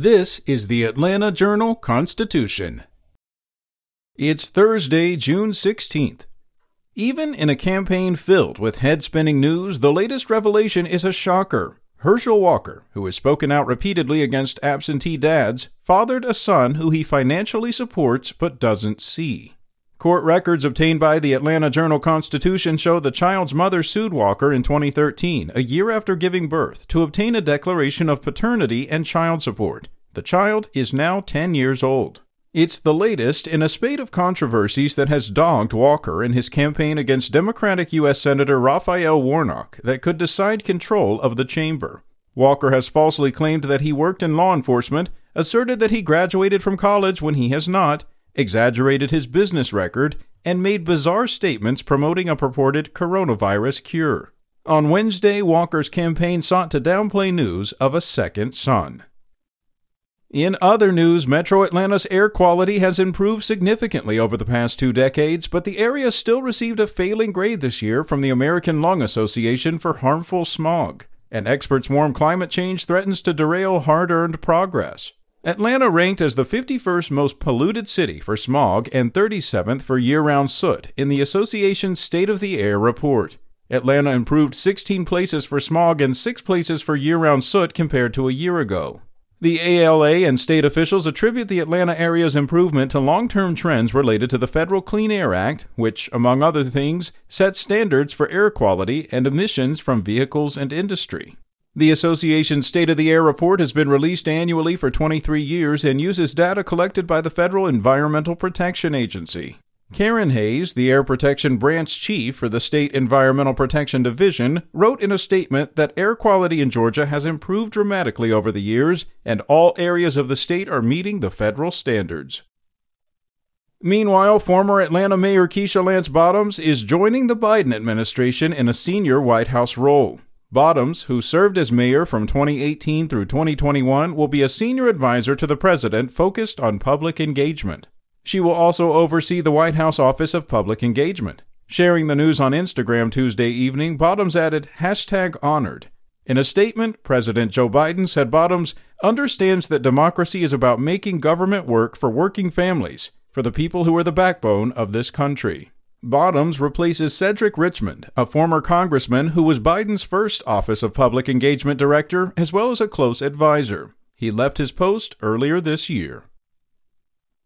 This is the Atlanta Journal Constitution. It's Thursday, June 16th. Even in a campaign filled with head spinning news, the latest revelation is a shocker. Herschel Walker, who has spoken out repeatedly against absentee dads, fathered a son who he financially supports but doesn't see. Court records obtained by the Atlanta Journal Constitution show the child's mother sued Walker in 2013, a year after giving birth, to obtain a declaration of paternity and child support. The child is now 10 years old. It's the latest in a spate of controversies that has dogged Walker in his campaign against Democratic U.S. Senator Raphael Warnock that could decide control of the chamber. Walker has falsely claimed that he worked in law enforcement, asserted that he graduated from college when he has not, exaggerated his business record, and made bizarre statements promoting a purported coronavirus cure. On Wednesday, Walker's campaign sought to downplay news of a second son. In other news, Metro Atlanta's air quality has improved significantly over the past two decades, but the area still received a failing grade this year from the American Lung Association for harmful smog, and experts warn climate change threatens to derail hard earned progress. Atlanta ranked as the 51st most polluted city for smog and 37th for year round soot in the association's State of the Air report. Atlanta improved 16 places for smog and 6 places for year round soot compared to a year ago. The ALA and state officials attribute the Atlanta area's improvement to long term trends related to the Federal Clean Air Act, which, among other things, sets standards for air quality and emissions from vehicles and industry. The association's State of the Air report has been released annually for 23 years and uses data collected by the Federal Environmental Protection Agency. Karen Hayes, the Air Protection Branch Chief for the State Environmental Protection Division, wrote in a statement that air quality in Georgia has improved dramatically over the years, and all areas of the state are meeting the federal standards. Meanwhile, former Atlanta Mayor Keisha Lance Bottoms is joining the Biden administration in a senior White House role. Bottoms, who served as mayor from 2018 through 2021, will be a senior advisor to the president focused on public engagement. She will also oversee the White House Office of Public Engagement. Sharing the news on Instagram Tuesday evening, Bottoms added, hashtag honored. In a statement, President Joe Biden said Bottoms understands that democracy is about making government work for working families, for the people who are the backbone of this country. Bottoms replaces Cedric Richmond, a former congressman who was Biden's first Office of Public Engagement Director as well as a close advisor. He left his post earlier this year.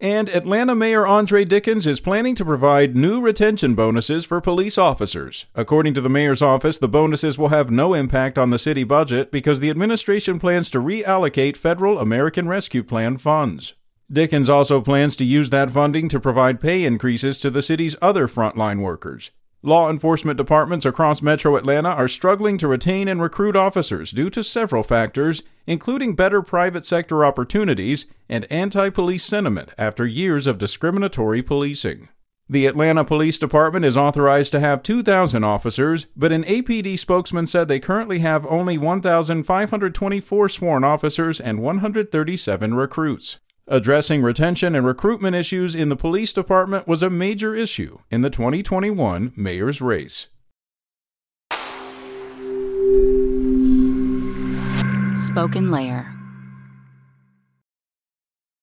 And Atlanta Mayor Andre Dickens is planning to provide new retention bonuses for police officers. According to the mayor's office, the bonuses will have no impact on the city budget because the administration plans to reallocate federal American Rescue Plan funds. Dickens also plans to use that funding to provide pay increases to the city's other frontline workers. Law enforcement departments across metro Atlanta are struggling to retain and recruit officers due to several factors, including better private sector opportunities and anti police sentiment after years of discriminatory policing. The Atlanta Police Department is authorized to have 2,000 officers, but an APD spokesman said they currently have only 1,524 sworn officers and 137 recruits. Addressing retention and recruitment issues in the police department was a major issue in the 2021 mayor's race. Spoken Layer